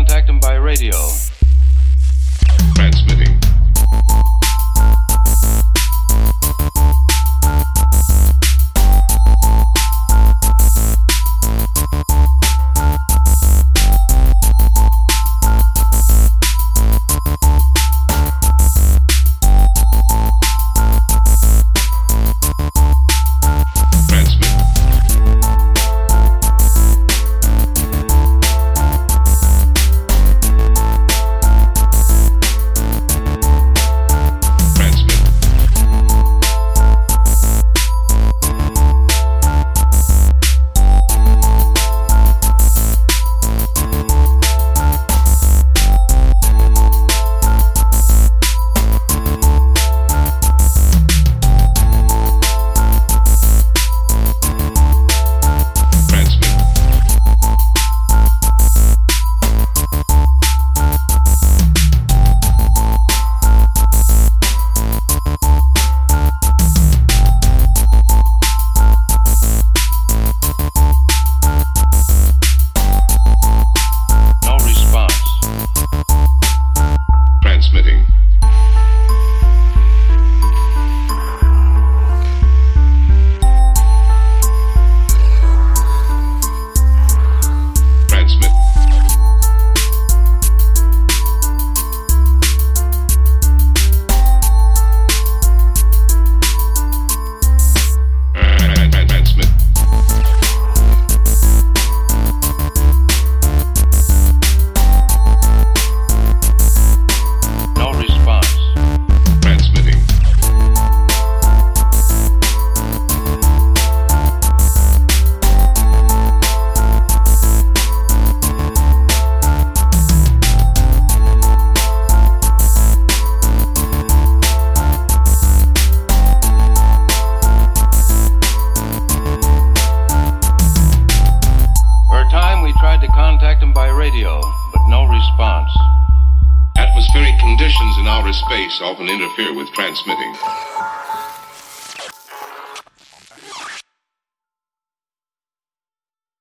contact him by radio. We tried to contact him by radio, but no response. Atmospheric conditions in outer space often interfere with transmitting.